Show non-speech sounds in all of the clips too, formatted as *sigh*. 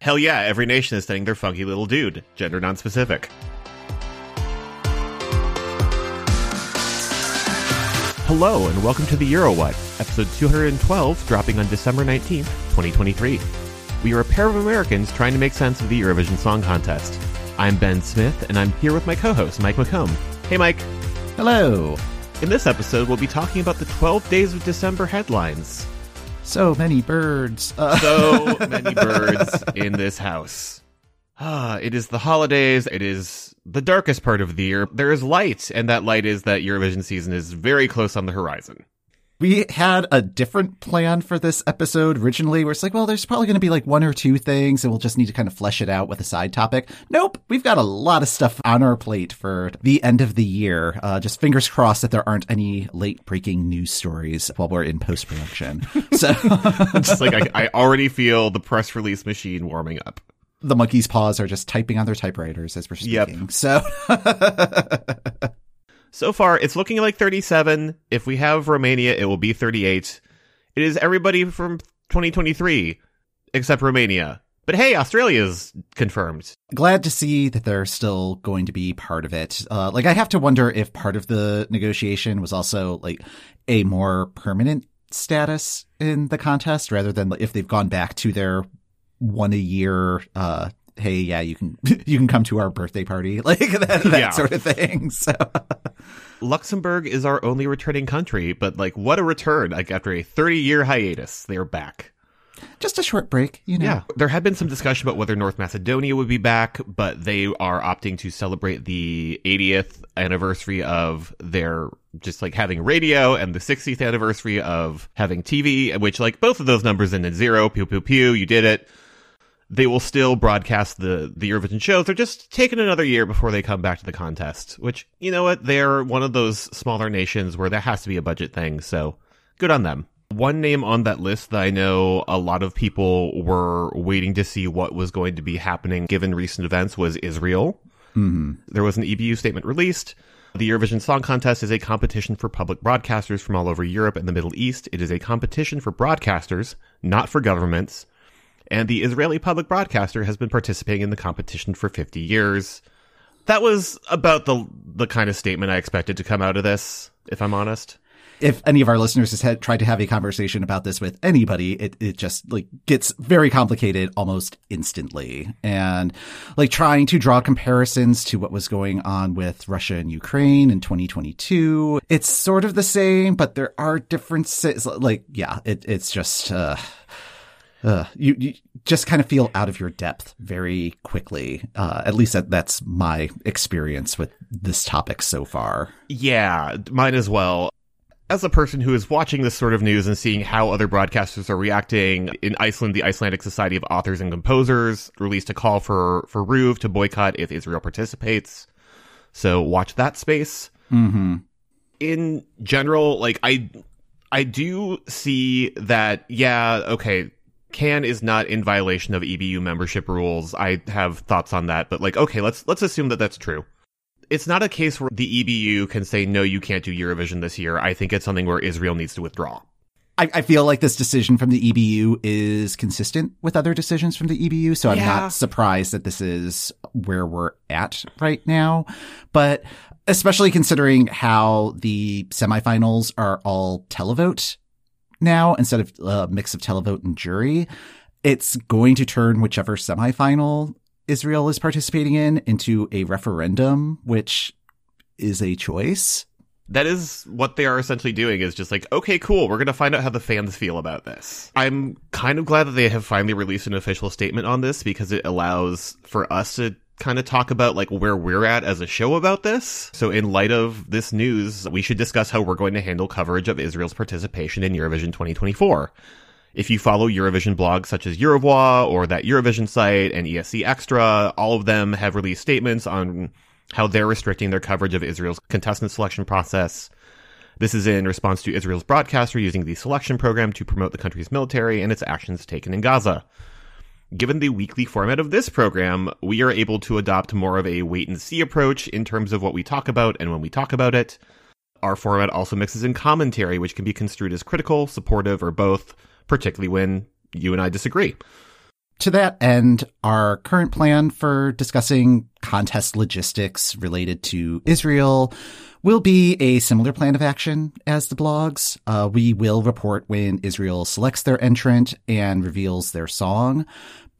Hell yeah, every nation is sending their funky little dude, gender non-specific. Hello and welcome to the EuroWhat, episode 212, dropping on December 19th, 2023. We are a pair of Americans trying to make sense of the Eurovision Song Contest. I'm Ben Smith, and I'm here with my co-host, Mike McComb. Hey, Mike. Hello. In this episode, we'll be talking about the 12 Days of December headlines. So many birds. Uh- *laughs* So many birds in this house. Ah, it is the holidays. It is the darkest part of the year. There is light, and that light is that Eurovision season is very close on the horizon. We had a different plan for this episode originally where it's like, well, there's probably going to be like one or two things and we'll just need to kind of flesh it out with a side topic. Nope. We've got a lot of stuff on our plate for the end of the year. Uh, just fingers crossed that there aren't any late breaking news stories while we're in post production. *laughs* so *laughs* Just like I, I already feel the press release machine warming up. the monkey's paws are just typing on their typewriters as we're Yep. speaking. So *laughs* So far, it's looking like 37. If we have Romania, it will be 38. It is everybody from 2023 except Romania. But hey, Australia's confirmed. glad to see that they're still going to be part of it. Uh, like I have to wonder if part of the negotiation was also like a more permanent status in the contest rather than if they've gone back to their one a year, uh, hey, yeah, you can, *laughs* you can come to our birthday party, *laughs* like that, that Yeah. sort of thing. *laughs* So Luxembourg is our only returning country, but like what a return. Like after a 30 year hiatus, they're back. just a short break, you know. Yeah. There had been some discussion about whether North Macedonia would be back, but they are opting to celebrate the 80th anniversary of their just like having radio and the 60th anniversary of having TV, which like both of those numbers end in zero. Pew pew pew. You did it. They will still broadcast the the Eurovision shows. They're just taking another year before they come back to the contest. Which you know what? They're one of those smaller nations where there has to be a budget thing. So good on them. One name on that list that I know a lot of people were waiting to see what was going to be happening given recent events was Israel. hmm There was an EBU statement released. The Eurovision Song Contest is a competition for public broadcasters from all over Europe and the Middle East. It is a competition for broadcasters, not for governments. And the Israeli public broadcaster has been participating in the competition for 50 years. That was about the the kind of statement I expected to come out of this, if I'm honest. if any of our listeners has had, tried to have a conversation about this with anybody, it, it just like gets very complicated almost instantly. And like trying to draw comparisons to what was going on with Russia and Ukraine in 2022, it's sort of the same, but there are differences. Like, yeah, it, it's just, uh, uh, you, you just kind of feel out of your depth very quickly. Uh, at least that, that's my experience with this topic so far. Yeah, mine as well. As a person who is watching this sort of news and seeing how other broadcasters are reacting, in Iceland, the Icelandic Society of Authors and Composers released a call for, for RUV to boycott if Israel participates. So watch that space. Mm-hmm. In general, like, I, I do see that, yeah, okay, Kan is not in violation of EBU membership rules. I have thoughts on that, but like, okay, let's, let's assume that that's true it's not a case where the EBU can say, no, you can't do Eurovision this year. I think it's something where Israel needs to withdraw. I, I feel like this decision from the EBU is consistent with other decisions from the EBU, so I'm Yeah. not surprised that this is where we're at right now. But especially considering how the semifinals are all televote now instead of a mix of televote and jury, it's going to turn whichever semifinal Israel is participating in into a referendum, which is a choice. That is what they are essentially doing is just like, okay, cool, we're going to find out how the fans feel about this. I'm kind of glad that they have finally released an official statement on this because it allows for us to kind of talk about like where we're at as a show about this. So in light of this news, we should discuss how we're going to handle coverage of Israel's participation in Eurovision 2024. If you follow Eurovision blogs such as Eurovoix or that Eurovision site and ESC Extra, all of them have released statements on how they're restricting their coverage of Israel's contestant selection process. This is in response to Israel's broadcaster using the selection program to promote the country's military and its actions taken in Gaza. Given the weekly format of this program, we are able to adopt more of a wait and see approach in terms of what we talk about and when we talk about it. Our format also mixes in commentary, which can be construed as critical, supportive, or both, particularly when you and I disagree. To that end, our current plan for discussing contest logistics related to Israel will be a similar plan of action as the blogs. Uh, we will report when Israel selects their entrant and reveals their song,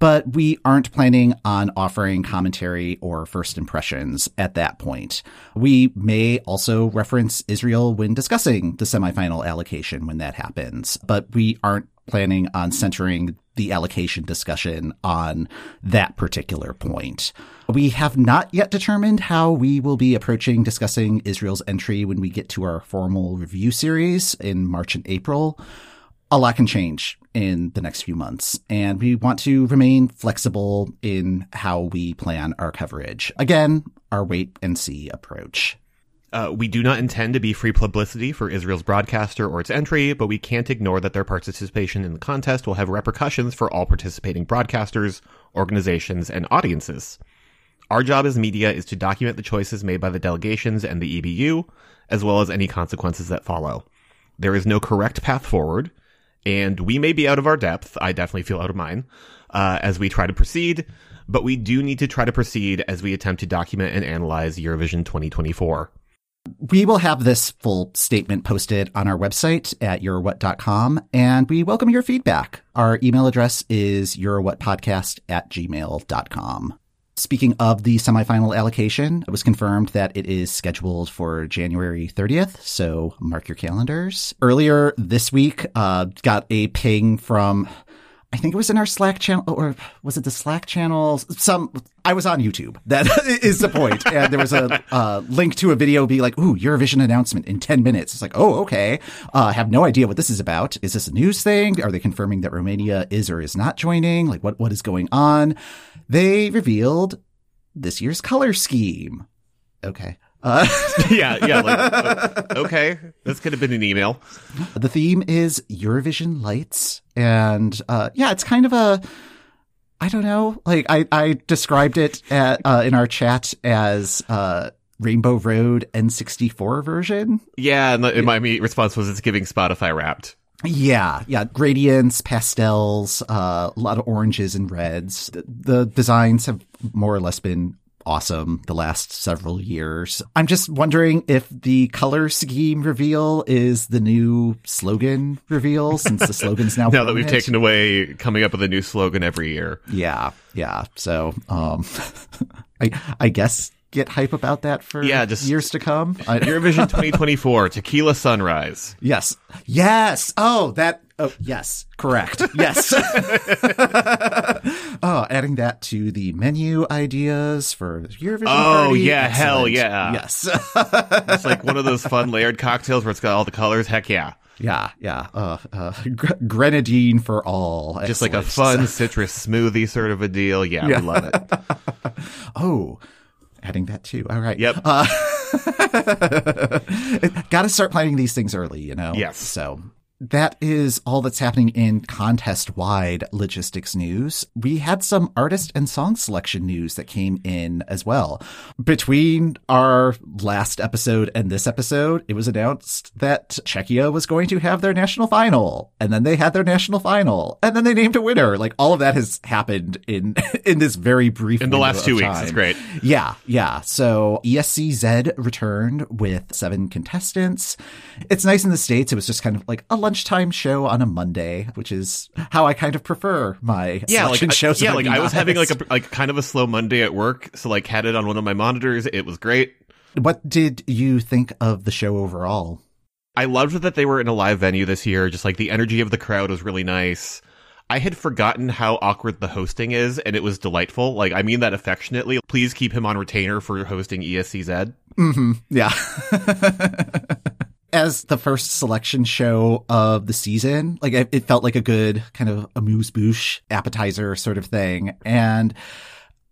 but we aren't planning on offering commentary or first impressions at that point. We may also reference Israel when discussing the semifinal allocation when that happens, but we aren't planning on centering the allocation discussion on that particular point. We have not yet determined how we will be approaching discussing Israel's entry when we get to our formal review series in March and April. A lot can change in the next few months, and we want to remain flexible in how we plan our coverage. Again, our wait and see approach. Uh, we do not intend to be free publicity for Israel's broadcaster or its entry, but we can't ignore that their participation in the contest will have repercussions for all participating broadcasters, organizations, and audiences. Our job as media is to document the choices made by the delegations and the EBU, as well as any consequences that follow. There is no correct path forward, and we may be out of our depth. I definitely feel out of mine uh, as we try to proceed, but we do need to try to proceed as we attempt to document and analyze Eurovision 2024. We will have this full statement posted on our website at eurowhat.com, and we welcome your feedback. Our email address is eurowhatpodcast at gmail.com. Speaking of the semifinal allocation, it was confirmed that it is scheduled for January 30th, so mark your calendars. Earlier this week, uh, got a ping from I think it was in our Slack channel, or was it the Slack channel? Some I was on YouTube. That *laughs* is the point. And there was a uh, link to a video, be like, "Ooh, Eurovision announcement in ten minutes." It's like, "Oh, okay." Uh, I have no idea what this is about. Is this a news thing? Are they confirming that Romania is or is not joining? Like, what what is going on? They revealed this year's color scheme. Okay. Uh, *laughs* yeah, yeah. Like, *laughs* okay, this could have been an email. The theme is Eurovision lights, and uh, yeah, it's kind of a. I don't know. Like I, I described it at, uh, in our chat as uh, Rainbow Road N64 version. Yeah, and the, my response was it's giving Spotify wrapped. Yeah, yeah, gradients, pastels, uh, a lot of oranges and reds. The, the designs have more or less been awesome the last several years. I'm just wondering if the color scheme reveal is the new slogan reveal since the slogan's now *laughs* now that we've taken away coming up with a new slogan every year. Yeah, yeah. So, um, *laughs* I I guess get hype about that for yeah, just years to come. *laughs* Eurovision 2024 Tequila Sunrise. Yes. Yes. Oh, that Oh, yes, correct. Yes. Adding that to the menu ideas for Eurovision. Oh, party. yeah, Excellent. hell yeah. Yes. *laughs* it's like one of those fun layered cocktails where it's got all the colors. Heck yeah. Yeah, yeah. Uh, uh, grenadine for all. Excellent. Just like a fun *laughs* citrus smoothie sort of a deal. Yeah, yeah. we love it. *laughs* oh, adding that too. All right. Yep. Uh, Got to start planning these things early, you know? Yes. So that is all that's happening in contest wide logistics news. We had some artist and song selection news that came in as well. Between our last episode and this episode, it was announced that Czechia was going to have their national final. And then they had their national final. And then they named a winner. Like all of that has happened in, *laughs* in this very brief In the last two weeks. It's great. Yeah. Yeah. So ESCZ returned with seven contestants. It's nice in the States. It was just kind of like a lunchtime show on a Monday, which is how I kind of prefer my yeah, like, shows. Yeah, like I was having like a like kind of a slow Monday at work, so like had it on one of my monitors. It was great. What did you think of the show overall? I loved that they were in a live venue this year. Just like the energy of the crowd was really nice. I had forgotten how awkward the hosting is, and it was delightful. Like, I mean that affectionately. Please keep him on retainer for hosting ESCZ. Mm-hmm. Yeah. *laughs* as the first selection show of the season. Like it, felt like a good kind of amuse bouche appetizer sort of thing. And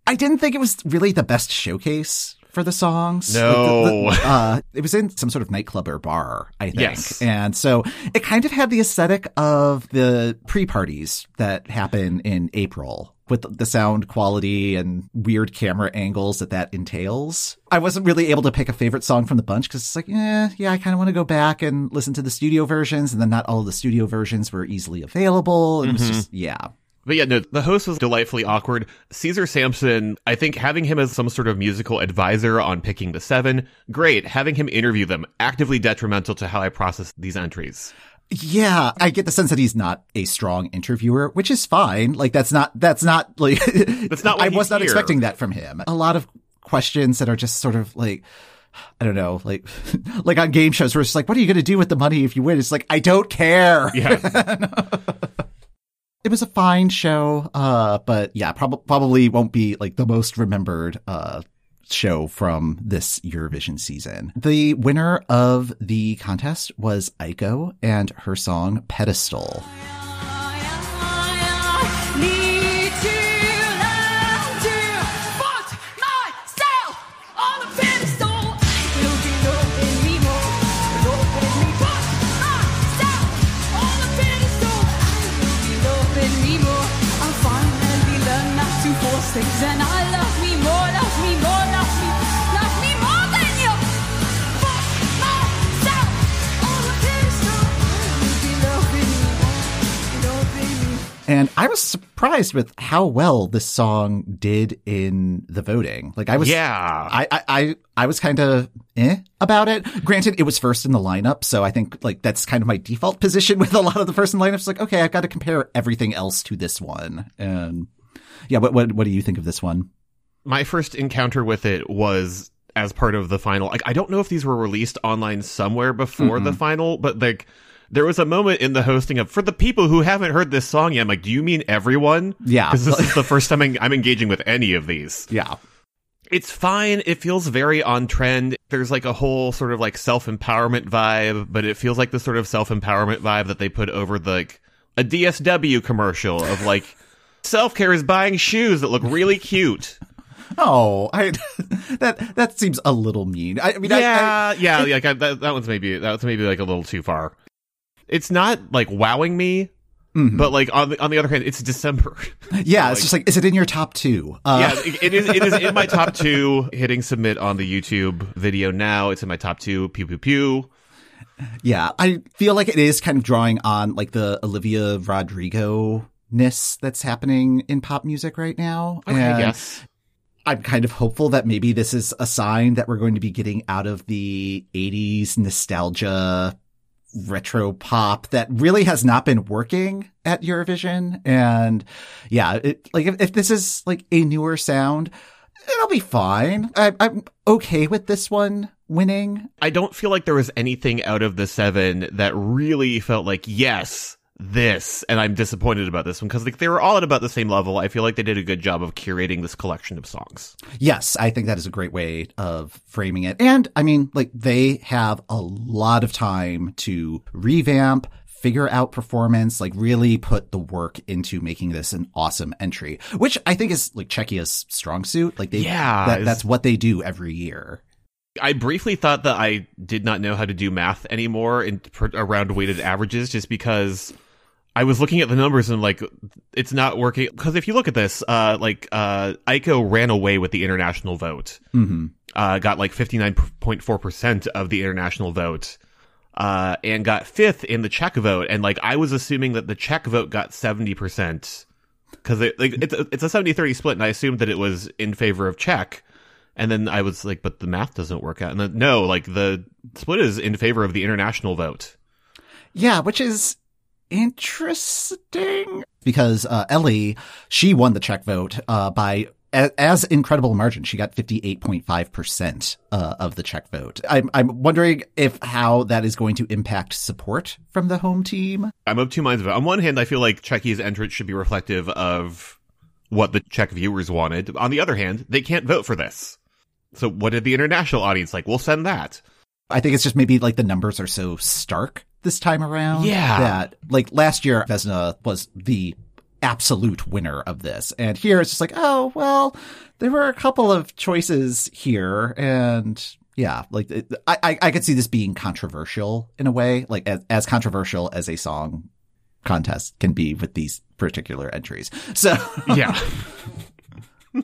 I didn't think it was really the best showcase for the songs. No. Like the, the, uh, it was in some sort of nightclub or bar, I think. Yes. And so it kind of had the aesthetic of the pre-parties that happen in April with the sound quality and weird camera angles that that entails. I wasn't really able to pick a favorite song from the bunch because it's like, eh, yeah, I kind of want to go back and listen to the studio versions. And then not all of the studio versions were easily available. It mm-hmm. was just, yeah But yeah, no, the host was delightfully awkward. Cesár Sampson, I think having him as some sort of musical advisor on picking the seven, great. Having him interview them, actively detrimental to how I process these entries. Yeah, I get the sense that he's not a strong interviewer, which is fine. Like that's not that's not *laughs* like that's not. I was not expecting that from him. A lot of questions that are just sort of like. I don't know, like, *laughs* like on game shows where it's like, what are you going to do with the money if you win? It's like, I don't care. Yeah. *laughs* it was a fine show, uh, but yeah, prob- probably won't be like the most remembered, uh, show from this Eurovision season. The winner of the contest was Aiko and her song Pedestal. And I was surprised with how well this song did in the voting. Like I was, Yeah. I, I, I, I was kind of eh about it. Granted, it was first in the lineup, so I think like that's kind of my default position *laughs* with a lot of the first in lineups. Like, okay, I've got to compare everything else to this one. And yeah, what, what, what do you think of this one? my first encounter with it was as part of the final. Like, I don't know if these were released online somewhere before the final, but like, there was a moment in the hosting of, for the people who haven't heard this song yet, I'm like, do you mean everyone? Yeah. Because this is the first time I'm, engaging with any of these. Yeah. It's fine. It feels very on trend. There's like a whole sort of like self empowerment vibe, but it feels like the sort of self empowerment vibe that they put over the, like a DSW commercial of like, self care is buying shoes that look really cute. Oh, I, *laughs* that, that seems a little mean. I, I mean, I- I, yeah, yeah, like that, that one's maybe that was maybe like a little too far. It's not like wowing me, Mhm. but like on the on the other hand, it's December. *laughs* yeah, it's just like, is it in your top two? Uh, yeah, it, it is. It is in my top *laughs* two. Hitting submit on the YouTube video now. It's in my top two. Pew pew pew. Yeah, I feel like it is kind of drawing on like the Olivia Rodrigo ness that's happening in pop music right now. Okay, And yes. I'm kind of hopeful that maybe this is a sign that we're going to be getting out of the 80s nostalgia retro pop that really has not been working at Eurovision. And yeah, it, like if, if this is like a newer sound, it'll be fine. I, I'm okay with this one winning. I don't feel like there was anything out of the seven that really felt like yes. This and I'm disappointed about this one because like they were all at about the same level. I feel like they did a good job of curating this collection of songs. Yes, I think that is a great way of framing it. And I mean, like they have a lot of time to revamp, figure out performance, like really put the work into making this an awesome entry, which I think is like Czechia's strong suit. Like they, Yeah, that, that's what they do every year. I briefly thought that I did not know how to do math anymore in around weighted averages just because I was looking at the numbers and like it's not working because if you look at this uh like uh Aiko ran away with the international vote. hmm Uh got like 59.4% of the international vote. Uh and got 5th in the Czech vote and like I was assuming that the Czech vote got 70% cuz it, like it's a, it's a 70-30 split and I assumed that it was in favor of Czech. And then I was like, but the math doesn't work out. And then, no, like the split is in favor of the international vote. Yeah, which is interesting because uh, Ellie, she won the Czech vote uh, by a- as incredible margin. She got 58.5% uh, of the Czech vote. I'm, I'm wondering if how that is going to impact support from the home team. I'm of two minds about it. On one hand, I feel like Czechia's entrance should be reflective of what the Czech viewers wanted. On the other hand, they can't vote for this. So what did the international audience like? We'll send that. I think it's just maybe like the numbers are so stark this time around. Yeah. That like last year, Vesna was the absolute winner of this. And here it's just like, oh, well, there were a couple of choices here. And yeah, like it, I, I, could see this being controversial in a way, like as, as controversial as a song contest can be with these particular entries. *laughs* So Yeah. *laughs*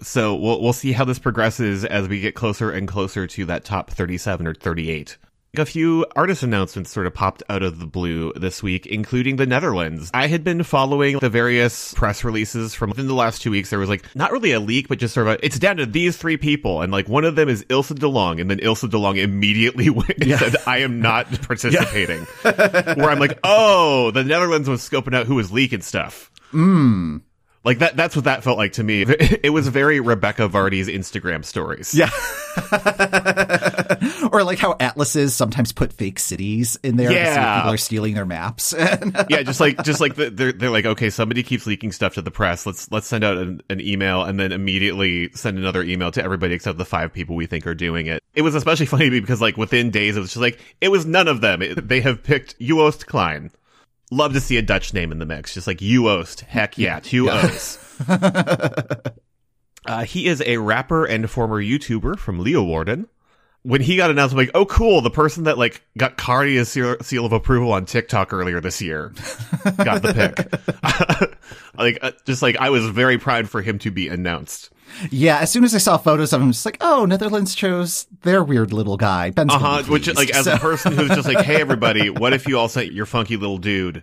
so we'll we'll see how this progresses as we get closer and closer to that top 37 or 38. A few artist announcements sort of popped out of the blue this week, including the Netherlands. I had been following the various press releases from within the last two weeks. There was like not really a leak, but just sort of a, it's down to these three people. And like one of them is Ilse DeLange. And then Ilse DeLange immediately *laughs* went and said, I am not *laughs* participating. Where I'm like, oh, the Netherlands was scoping out who was leaking stuff. Hmm. Like that, that's what that felt like to me. *laughs* It was very Rebekah Vardy's Instagram stories. Yeah. *laughs* or like how atlases sometimes put fake cities in there Yeah. people are stealing their maps. *laughs* yeah, just like just like the, they're they're like, okay, somebody keeps leaking stuff to the press. Let's let's send out an, an email and then immediately send another email to everybody except the five people we think are doing it. It was especially funny because like within days it was just like it was none of them. It, they have picked Joost Klein. Love to see a Dutch name in the mix, just like Joost. Heck yeah, two O's. *laughs* Uh, he is a rapper and former YouTuber from Leeuwarden. When he got announced, I'm like, oh, cool. The person that like got Cardi's seal, seal of approval on TikTok earlier this year got the pick. *laughs* *laughs* like, uh, just like I was very proud for him to be announced. Yeah, as soon as I saw photos of him, it's like, oh, Netherlands chose their weird little guy. Ben's uh-huh, be Which, like, as a *laughs* person who's just like, hey, everybody, what if you all sent your funky little dude?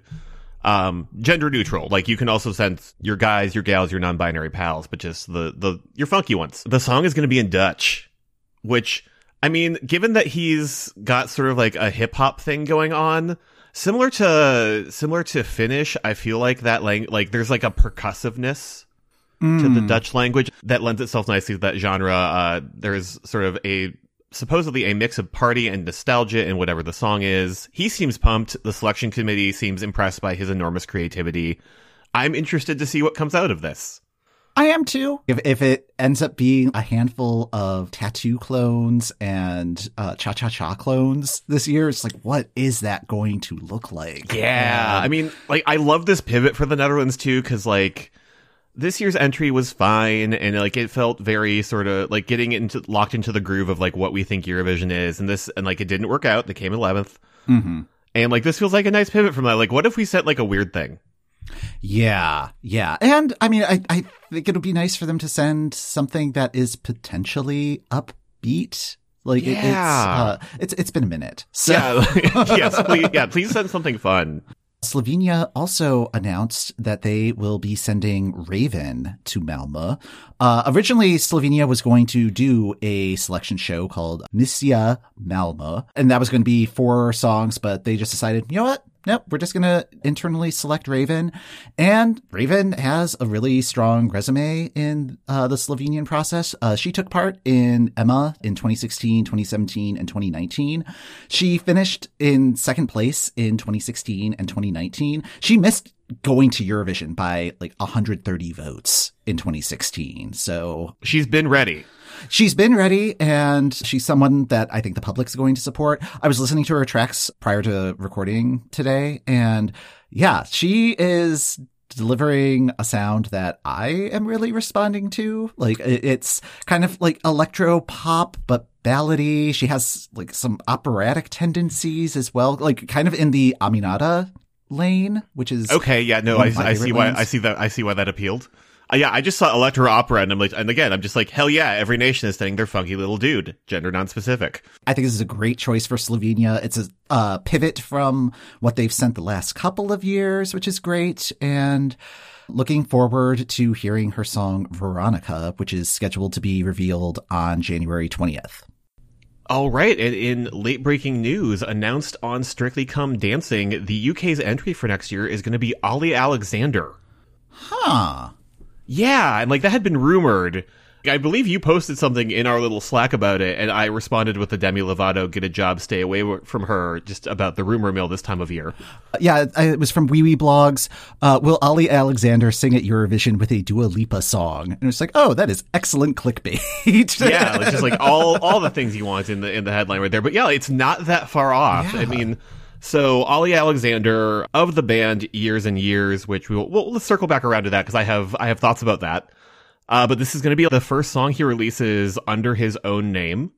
Um, gender neutral. Like, you can also send your guys, your gals, your non-binary pals, but just the the your funky ones. The song is going to be in Dutch, which I mean, given that he's got sort of like a hip hop thing going on, similar to similar to Finnish, I feel like that lang- like there's like a percussiveness to the Dutch language that lends itself nicely to that genre. Uh, there's sort of a supposedly a mix of party and nostalgia in whatever the song is. He seems pumped. The selection committee seems impressed by his enormous creativity. I'm interested to see what comes out of this. I am too. If if it ends up being a handful of tattoo clones and uh, cha cha cha clones this year, it's like, what is that going to look like? Yeah, I mean, like I love this pivot for the Netherlands too, because like this year's entry was fine, and like it felt very sort of like getting into locked into the groove of like what we think Eurovision is, and this and like it didn't work out. They came 11th, hmm and like this feels like a nice pivot from that. Like, what if we set like a weird thing? Yeah, yeah, and I mean, I I think it'll be nice for them to send something that is potentially upbeat. Like it- it's Yeah. uh, it's it's been a minute. So Yeah, *laughs* yes, please, yeah, please send something fun. Slovenia also announced that they will be sending Raiven to Malmo. Uh, originally, Slovenia was going to do a selection show called Missia Malmo, and that was going to be four songs, but they just decided, you know what? Nope, we're just going to internally select Raiven. And Raiven has a really strong resume in uh, the Slovenian process. Uh, she took part in EMA in 2016, 2017, and 2019. She finished in second place in 2016 and 2019. She missed going to Eurovision by like 130 votes in 2016. So She's been ready. She's been ready and she's someone that I think the public's going to support. I was listening to her tracks prior to recording today and yeah, she is delivering a sound that I am really responding to. Like it's kind of like electro pop, but ballady. She has like some operatic tendencies as well, like kind of in the Aminata lane, which is Okay, yeah, no, I, I see favorite why. I see that I see why that appealed. Uh, yeah, I just saw electro opera, and I'm like, and again, I'm just like, hell yeah, every nation is sending their funky little dude, gender non-specific. I think this is a great choice for Slovenia. It's a uh, pivot from what they've sent the last couple of years, which is great. And looking forward to hearing her song Veronika, which is scheduled to be revealed on January 20th. All right, and in late breaking news, announced on Strictly Come Dancing, the UK's entry for next year is going to be Ollie Alexander. Huh. Yeah, and like that had been rumored. I believe you posted something in our little Slack about it, and I responded with the Demi Lovato "Get a job, stay away from her" just about the rumor mill this time of year. Yeah, it was from Wiwibloggs. Uh, will Ollie Alexander sing at Eurovision with a Dua Lipa song? And it's like, oh, that is excellent clickbait. *laughs* yeah, it's just like all all the things you want in the in the headline right there. But yeah, it's not that far off. I mean, so Ollie Alexander of the band Years and Years, which we'll, we'll let's circle back around to that because I have I have thoughts about that. Uh, but this is going to be the first song he releases under his own name.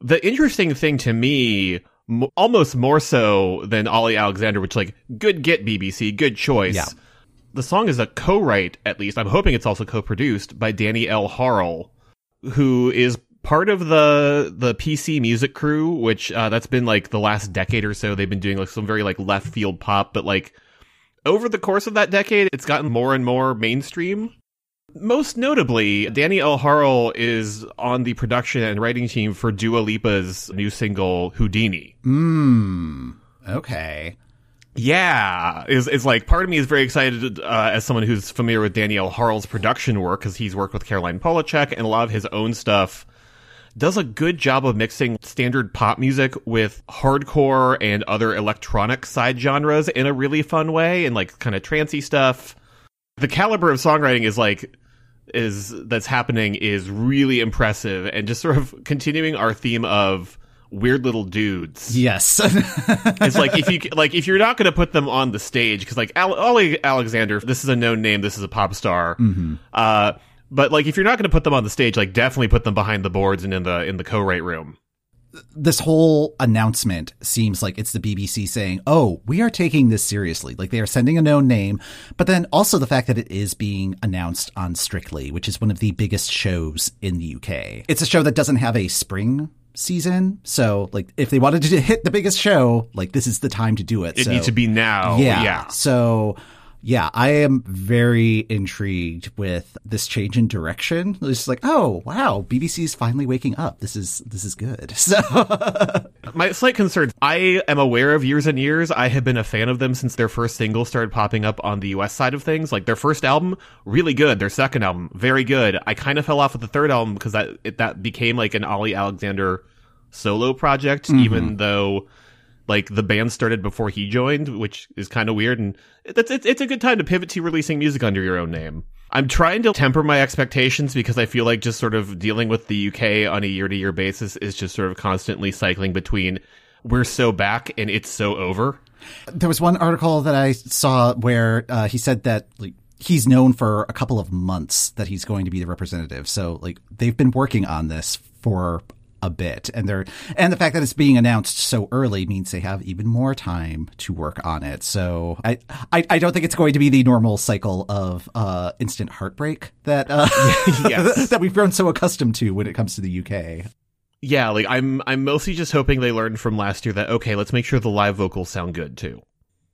The interesting thing to me, m- almost more so than Ollie Alexander, which like good get BBC, good choice. Yeah. The song is a co-write, at least. I'm hoping it's also co-produced by Danny L. Harle, who is part of the the PC music crew, which uh, that's been like the last decade or so. They've been doing like some very like left field pop, but like over the course of that decade, it's gotten more and more mainstream. Most notably, Danny L. Harle is on the production and writing team for Dua Lipa's new single Houdini. Mmm. Okay. Yeah, is is like part of me is very excited uh, as someone who's familiar with Danny L. Harle's production work because he's worked with Caroline Polachek and a lot of his own stuff. Does a good job of mixing standard pop music with hardcore and other electronic side genres in a really fun way and like kind of trancy stuff. The caliber of songwriting is like is that's happening is really impressive and just sort of *laughs* continuing our theme of weird little dudes. Yes. *laughs* It's like if you like if you're not going to put them on the stage because like Al- Ollie Alexander, this is a known name, this is a pop star. Uh, but like if you're not going to put them on the stage, like definitely put them behind the boards and in the in the co-write room. this whole announcement seems like it's the BBC saying, "Oh, we are taking this seriously." Like they are sending a known name, but then also the fact that it is being announced on Strictly, which is one of the biggest shows in the UK. It's a show that doesn't have a spring season, so like if they wanted to *laughs* hit the biggest show, like this is the time to do it. It so, needs to be now. yeah. yeah. So yeah, I am very intrigued with this change in direction. It's like, oh wow, BBC is finally waking up. This is this is good. *laughs* So My slight concerns. I am aware of years and years. I have been a fan of them since their first single started popping up on the US side of things. Like their first album, really good. Their second album, very good. I kind of fell off with the third album because that it, that became like an Ollie Alexander solo project, mm-hmm. even though like the band started before he joined, which is kind of weird. And it's, it's it's a good time to pivot to releasing music under your own name. I'm trying to temper my expectations because I feel like just sort of dealing with the UK on a year to year basis is just sort of constantly cycling between we're so back and it's so over. There was one article that I saw where uh, he said that like he's known for a couple of months that he's going to be the representative. So like they've been working on this for a bit, and they're and the fact that it's being announced so early means they have even more time to work on it. So I I, I don't think it's going to be the normal cycle of uh, instant heartbreak that uh, *laughs* Yes. *laughs* that we've grown so accustomed to when it comes to the UK. Yeah, like I'm I'm mostly just hoping they learned from last year that okay, let's make sure the live vocals sound good too.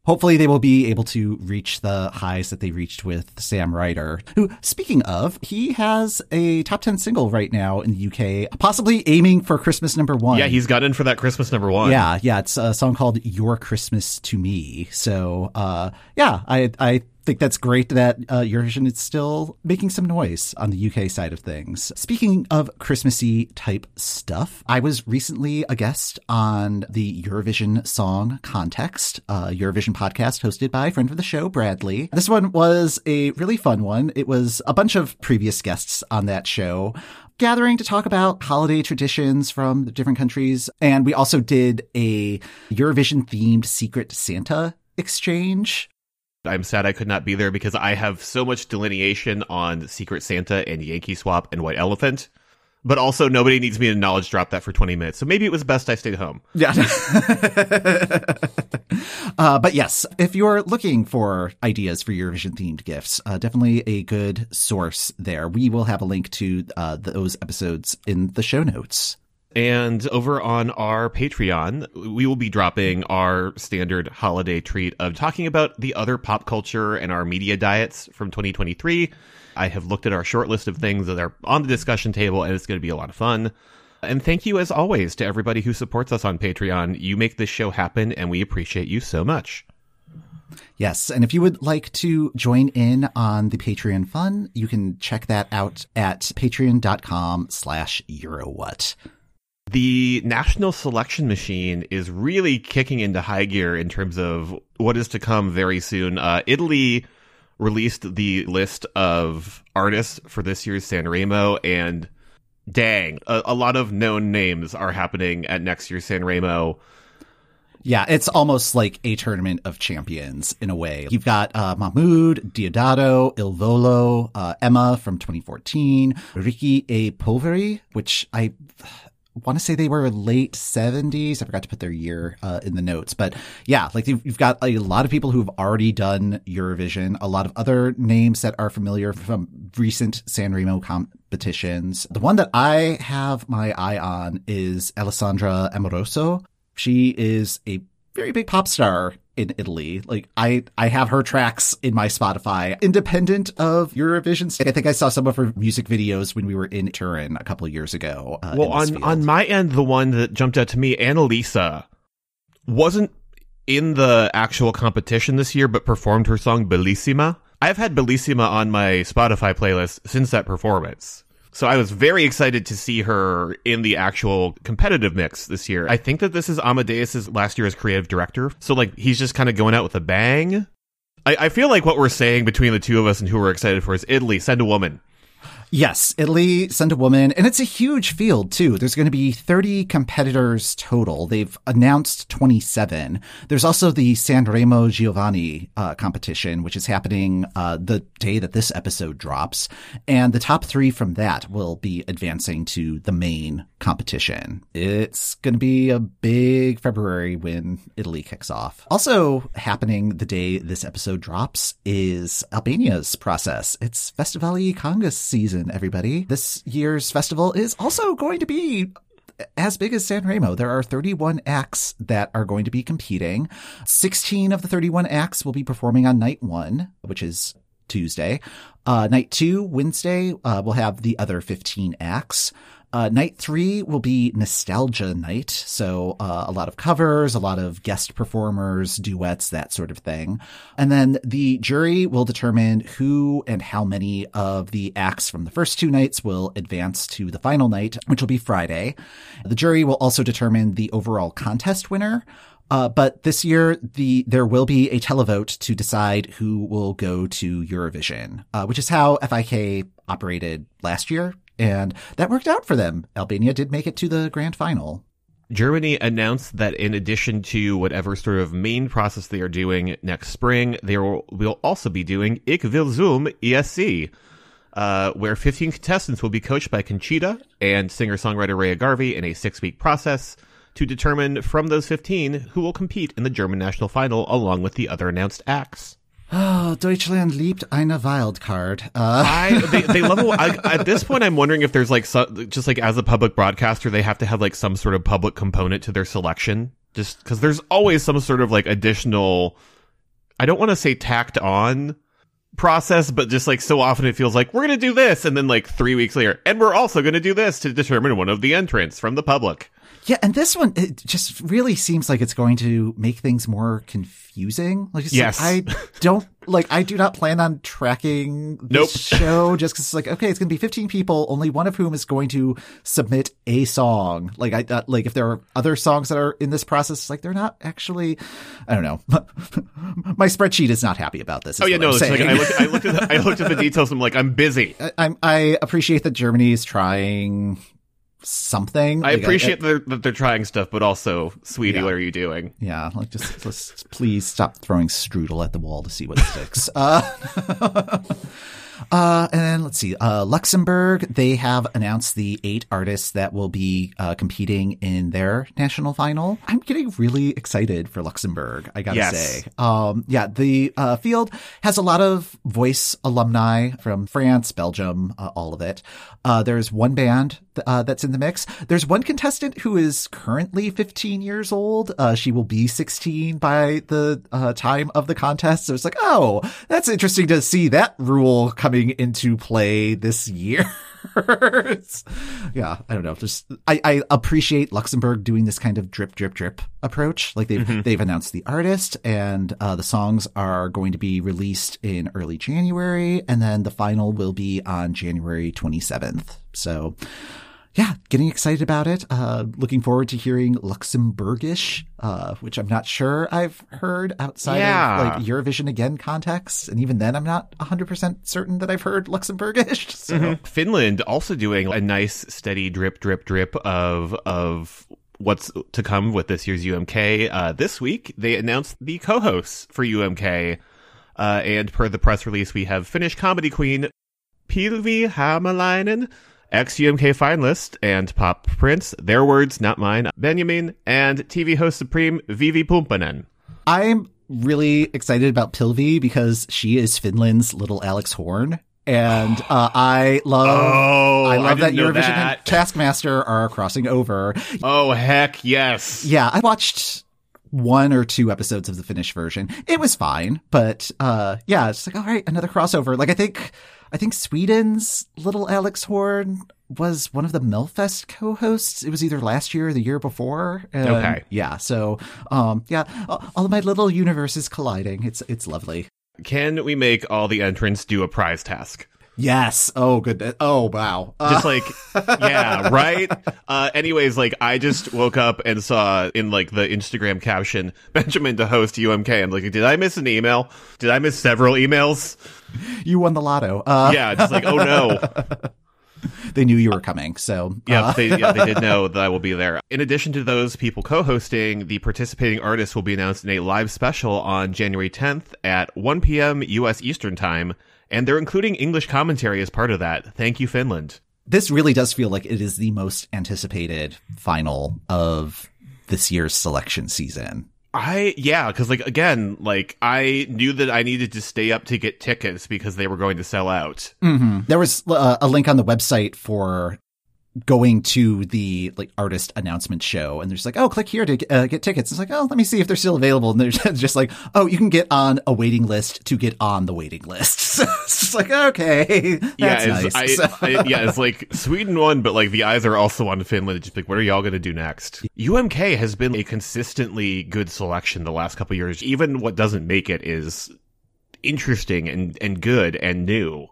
Hopefully, they will be able to reach the highs that they reached with Sam Ryder, who, speaking of, he has a top 10 single right now in the UK, possibly aiming for Christmas number one. Yeah, he's got in for that Christmas number one. Yeah, yeah, it's a song called Your Christmas to Me. So, uh, yeah, I, I think that's great that uh, Eurovision is still making some noise on the UK side of things. Speaking of Christmassy type stuff, I was recently a guest on the Eurovision Song Context, uh, Eurovision podcast hosted by friend of the show, Bradley. This one was a really fun one. It was a bunch of previous guests on that show gathering to talk about holiday traditions from the different countries. And we also did a Eurovision themed Secret Santa exchange. I'm sad I could not be there because I have so much delineation on Secret Santa and Yankee Swap and White Elephant. But also, nobody needs me to knowledge drop that for 20 minutes. So maybe it was best I stayed home. Yeah. *laughs* uh, but yes, if you're looking for ideas for Eurovision themed gifts, uh, definitely a good source there. We will have a link to uh, those episodes in the show notes. And over on our Patreon, we will be dropping our standard holiday treat of talking about the other pop culture and our media diets from 2023. I have looked at our short list of things that are on the discussion table, and it's going to be a lot of fun. And thank you, as always, to everybody who supports us on Patreon. You make this show happen, and we appreciate you so much. Yes, and if you would like to join in on the Patreon fun, you can check that out at patreon.com slash eurowhat. The national selection machine is really kicking into high gear in terms of what is to come very soon. Uh, Italy released the list of artists for this year's Sanremo, and dang, a, a lot of known names are happening at next year's Sanremo. Yeah, it's almost like a tournament of champions in a way. You've got uh, Mahmood, Diodato, Il Volo, uh, Emma from 2014, Ricky A. Poveri, which I want to say they were late 70s. I forgot to put their year uh, in the notes. But yeah, like you've, you've got a lot of people who've already done Eurovision, a lot of other names that are familiar from recent Sanremo competitions. The one that I have my eye on is Alessandra Amoroso. She is a very big pop star in Italy. Like I, I have her tracks in my Spotify, independent of Eurovision. I think I saw some of her music videos when we were in Turin a couple of years ago. Uh, Well, on field. on my end, the one that jumped out to me, Annalisa, wasn't in the actual competition this year, but performed her song Bellissima. I've had Bellissima on my Spotify playlist since that performance. So I was very excited to see her in the actual competitive mix this year. I think that this is Amadeus's last year as creative director. So like he's just kind of going out with a bang. I, I feel like what we're saying between the two of us and who we're excited for is Italy, send a woman. Yes, Italy sent a woman, and it's a huge field too. There's going to be 30 competitors total. They've announced 27. There's also the Sanremo Giovani uh, competition, which is happening uh, the day that this episode drops, and the top three from that will be advancing to the main competition. It's going to be a big February when Italy kicks off. Also happening the day this episode drops is Albania's process. It's Festivali i Këngës season, everybody. This year's festival is also going to be as big as San Remo. There are 31 acts that are going to be competing. 16 of the 31 acts will be performing on night one, which is Tuesday. Uh, night two, Wednesday, uh, we'll have the other 15 acts. Uh, night three will be nostalgia night. So, uh, a lot of covers, a lot of guest performers, duets, that sort of thing. And then the jury will determine who and how many of the acts from the first two nights will advance to the final night, which will be Friday. The jury will also determine the overall contest winner. Uh, but this year, the there will be a televote to decide who will go to Eurovision, uh, which is how FIK operated last year, and that worked out for them. Albania did make it to the grand final. Germany announced that in addition to whatever sort of main process they are doing next spring, they will, also be doing Ich will zum ESC, uh, where 15 contestants will be coached by Conchita and singer-songwriter Rea Garvey in a six-week process to determine from those 15 who will compete in the German national final along with the other announced acts. Oh, Deutschland liebt eine Wildcard. Uh, I *laughs* they, they level I, at this point. I'm wondering if there's like so, just like as a public broadcaster, they have to have like some sort of public component to their selection, just because there's always some sort of like additional. I don't want to say tacked on process, but just like so often it feels like we're gonna do this, and then like three weeks later, and we're also gonna do this to determine one of the entrants from the public. Yeah, and this one it just really seems like it's going to make things more confusing. Like, Yes. like, I don't like. I do not plan on tracking this Nope. show just because it's like okay, it's going to be 15 people, only one of whom is going to submit a song. Like I uh, like if there are other songs that are in this process, like they're not actually. I don't know. *laughs* My spreadsheet is not happy about this. Oh yeah, no, like. I looked, I looked at the, I looked at the details. I'm like, I'm busy. *laughs* I- I'm, I appreciate that Germany is trying something. I Like, appreciate that, they're, that they're trying stuff, but also, sweetie, Yeah. what are you doing? yeah, like just let's please stop throwing strudel at the wall to see what sticks. *laughs* uh, *laughs* uh, and then let's see. Uh, Luxembourg, they have announced the eight artists that will be uh, competing in their national final. I'm getting really excited for Luxembourg. I gotta Yes. say. Um, yeah, the uh, field has a lot of voice alumni from France, Belgium, uh, all of it. Uh, there's one band uh, that's in the mix. There's one contestant who is currently 15 years old. Uh, she will be 16 by the uh, time of the contest. So it's like, oh, that's interesting to see that rule coming into play this year. *laughs* Yeah, I don't know. Just I, I appreciate Luxembourg doing this kind of drip, drip, drip approach. Like they've they've announced the artist, and uh, the songs are going to be released in early January, and then the final will be on January twenty seventh. So. Yeah, getting excited about it. Uh, looking forward to hearing Luxembourgish, uh, which I'm not sure I've heard outside Yeah. of like Eurovision again context. And even then, I'm not 100% certain that I've heard Luxembourgish. *laughs* So. Finland also doing a nice steady drip, drip, drip of of what's to come with this year's UMK. Uh, this week they announced the co-hosts for UMK, uh, and per the press release, we have Finnish comedy queen Pilvi Ex-UMK finalist and pop prince, their words, not mine, Benjamin, and TV host supreme Viivi Pumpanen. I'm really excited about Pilvi because she is Finland's little Alex Horne. And uh, I love, Oh, I I love that didn't know Eurovision that. and Taskmaster are crossing over. Oh, heck yes. Yeah, I watched one or two episodes of the Finnish version. It was fine, but uh, yeah, it's like all right, another crossover. Like I think, I think Sweden's little Alex Horne was one of the Melfest co-hosts. It was either last year or the year before. And, Okay. yeah. So, um, yeah, all all of my little universes colliding. It's it's lovely. Can we make all the entrants do a prize task? Yes. Oh, good. Oh, wow. Uh, Just like, *laughs* yeah, right? Uh, anyways, like, I just woke up and saw in, like, the Instagram caption, Benjamin to host UMK. I'm like, did I miss an email? Did I miss several emails? you won the lotto. Uh, Yeah, just like, oh no. *laughs* They knew you were coming. So, Yeah, uh, they, yeah, they did *laughs* know that I will be there. In addition to those people co-hosting, the participating artists will be announced in a live special on January 10th at 1 p.m. U.S. Eastern Time, and they're including English commentary as part of that. Thank you, Finland. this really does feel like it is the most anticipated final of this year's selection season. I yeah, because like again, like I knew that I needed to stay up to get tickets because they were going to sell out. Mm-hmm. There was uh, a link on the website for going to the like artist announcement show and there's like oh click here to uh, get tickets it's like oh let me see if they're still available and there's *laughs* just like oh you can get on a waiting list to get on the waiting list *laughs* so it's just like okay *laughs* that's yeah, nice it's, I, So- I- yeah, it's like Sweden won, but like the eyes are also on Finland. Just like, what are y'all going to do next? UMK has been a consistently good selection the last couple years. Even what doesn't make it is interesting and and good and new.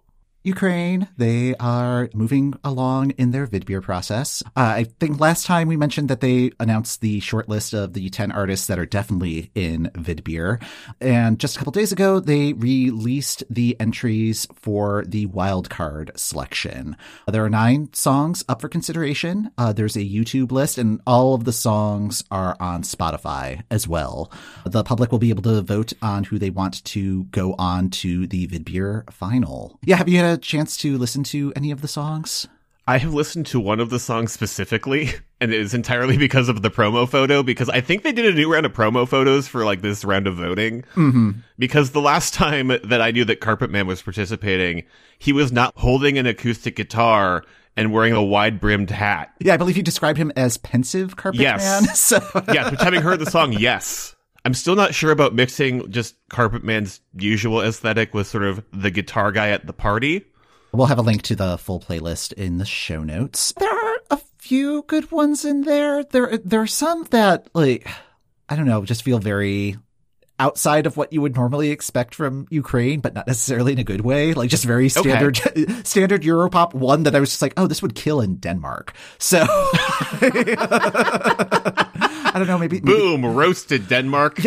Ukraine, they are moving along in their Vidbir process. Uh, I think last time we mentioned that they announced the short list of the 10 artists that are definitely in Vidbir. And just a couple days ago, they released the entries for the wildcard selection. There are nine songs up for consideration. Uh, there's a YouTube list, and all of the songs are on Spotify as well. The public will be able to vote on who they want to go on to the Vidbir final. Yeah, have you had a chance to listen to any of the songs? I have listened to one of the songs specifically, *laughs* and it is entirely because of the promo photo. Because I think they did a new round of promo photos for like this round of voting. Mm-hmm. Because the last time that I knew that Carpet Man was participating, he was not holding an acoustic guitar and wearing a wide brimmed hat. Yeah, I believe you described him as pensive carpet Yes. man. *laughs* So Yeah, which having heard the song, yes. I'm still not sure about mixing just Carpet Man's usual aesthetic with sort of the guitar guy at the party. We'll have a link to the full playlist in the show notes. There are a few good ones in there. There, there are some that, like, I don't know, just feel very outside of what you would normally expect from Ukraine, but not necessarily in a good way. Like, just very standard, *laughs* standard Europop. One that I was just like, oh, this would kill in Denmark. So, *laughs* I don't know, maybe, maybe Boom, roasted Denmark.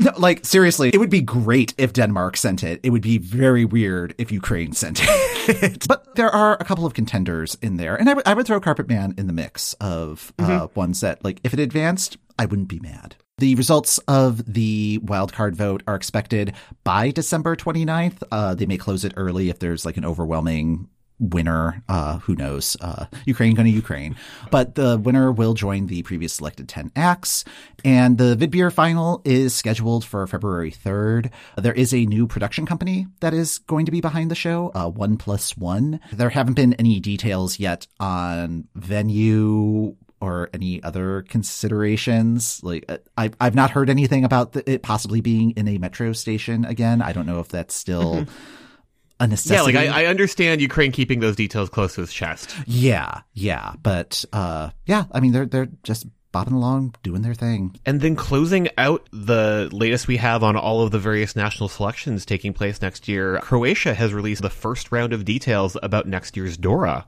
no, like seriously, it would be great if Denmark sent it. It would be very weird if Ukraine sent *laughs* it. but there are a couple of contenders in there, and I would- throw Carpet Man in the mix of uh, ones that, like, if it advanced, I wouldn't be mad. The results of the wildcard vote are expected by December 29th. Uh, they may close it early if there's like an overwhelming winner. Uh, who knows? Uh, Ukraine going to Ukraine. But the winner will join the previous selected 10 acts. And the Vidbir final is scheduled for February 3rd. There is a new production company that is going to be behind the show, uh, One Plus One. There haven't been any details yet on venue or any other considerations. Like uh, I, I've not heard anything about the, it possibly being in a metro station again. I don't know if that's still a Yeah, like I, I understand Ukraine keeping those details close to his chest. yeah, yeah, but uh, yeah. I mean, they're they're just bopping along, doing their thing. And then closing out the latest we have on all of the various national selections taking place next year, Croatia has released the first round of details about next year's Dora.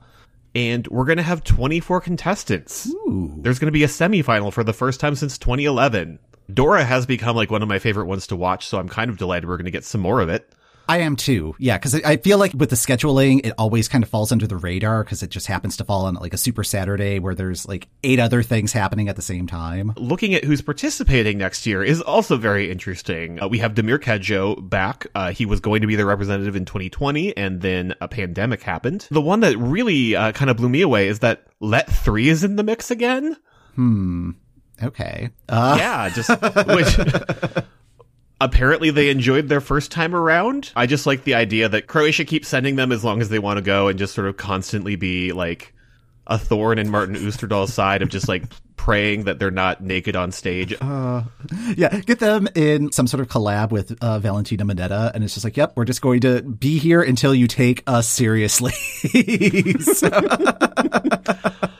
And we're going to have 24 contestants. There's going to be a semifinal for the first time since 2011. Dora has become like one of my favorite ones to watch, so I'm kind of delighted we're going to get some more of it. I am too. Yeah, because I feel like with the scheduling, it always kind of falls under the radar because it just happens to fall on like a Super Saturday where there's like eight other things happening at the same time. Looking at who's participating next year is also very interesting. Uh, we have Damir Kedžo back. Uh, he was going to be the representative in 2020, and then a pandemic happened. The one that really uh, kind of blew me away is that Let 3 is in the mix again. Hmm. Okay. Uh, Yeah, just which *laughs* apparently they enjoyed their first time around. I just like the idea that Croatia keeps sending them as long as they want to go and just sort of constantly be like a thorn in Martin Österdahl's side of just like praying that they're not naked on stage. yeah, get them in some sort of collab with uh, Valentina Monetta, and it's just like, yep, we're just going to be here until you take us seriously. *laughs*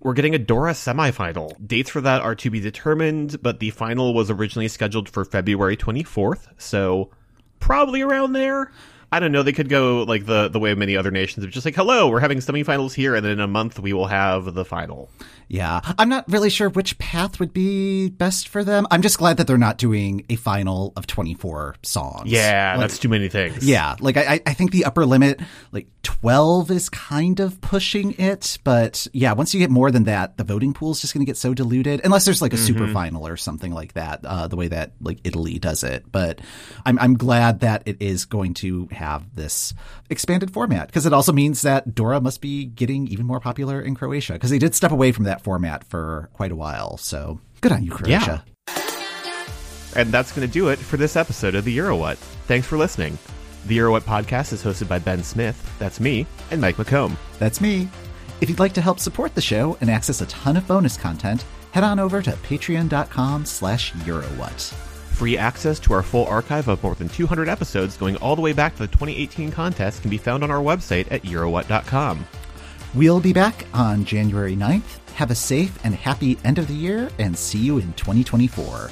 We're getting a Dora semifinal. Dates for that are to be determined, but the final was originally scheduled for February 24th, so probably around there. I don't know. They could go like the the way of many other nations of just like, hello, we're having semifinals here, and then in a month we will have the final. yeah, I'm not really sure which path would be best for them. I'm just glad that they're not doing a final of 24 songs. Yeah, Like, that's too many things. Yeah, like I, I think the upper limit, like twelve, is kind of pushing it. But yeah, once you get more than that, the voting pool is just going to get so diluted, unless there's like a super final or something like that. Uh, the way that like Italy does it, but I'm I'm glad that it is going to have this expanded format because it also means that Dora must be getting even more popular in Croatia because they did step away from that format for quite a while. So good on you, Croatia. And that's going to do it for this episode of the EuroWhat. Thanks for listening. The EuroWhat podcast is hosted by Ben Smith, that's me, and Mike McComb. That's me. If you'd like to help support the show and access a ton of bonus content, head on over to patreon.com slash eurowhat. Free access to our full archive of more than 200 episodes going all the way back to the 2018 contest can be found on our website at eurowhat.com. We'll be back on January 9th. Have a safe and happy end of the year and see you in 2024.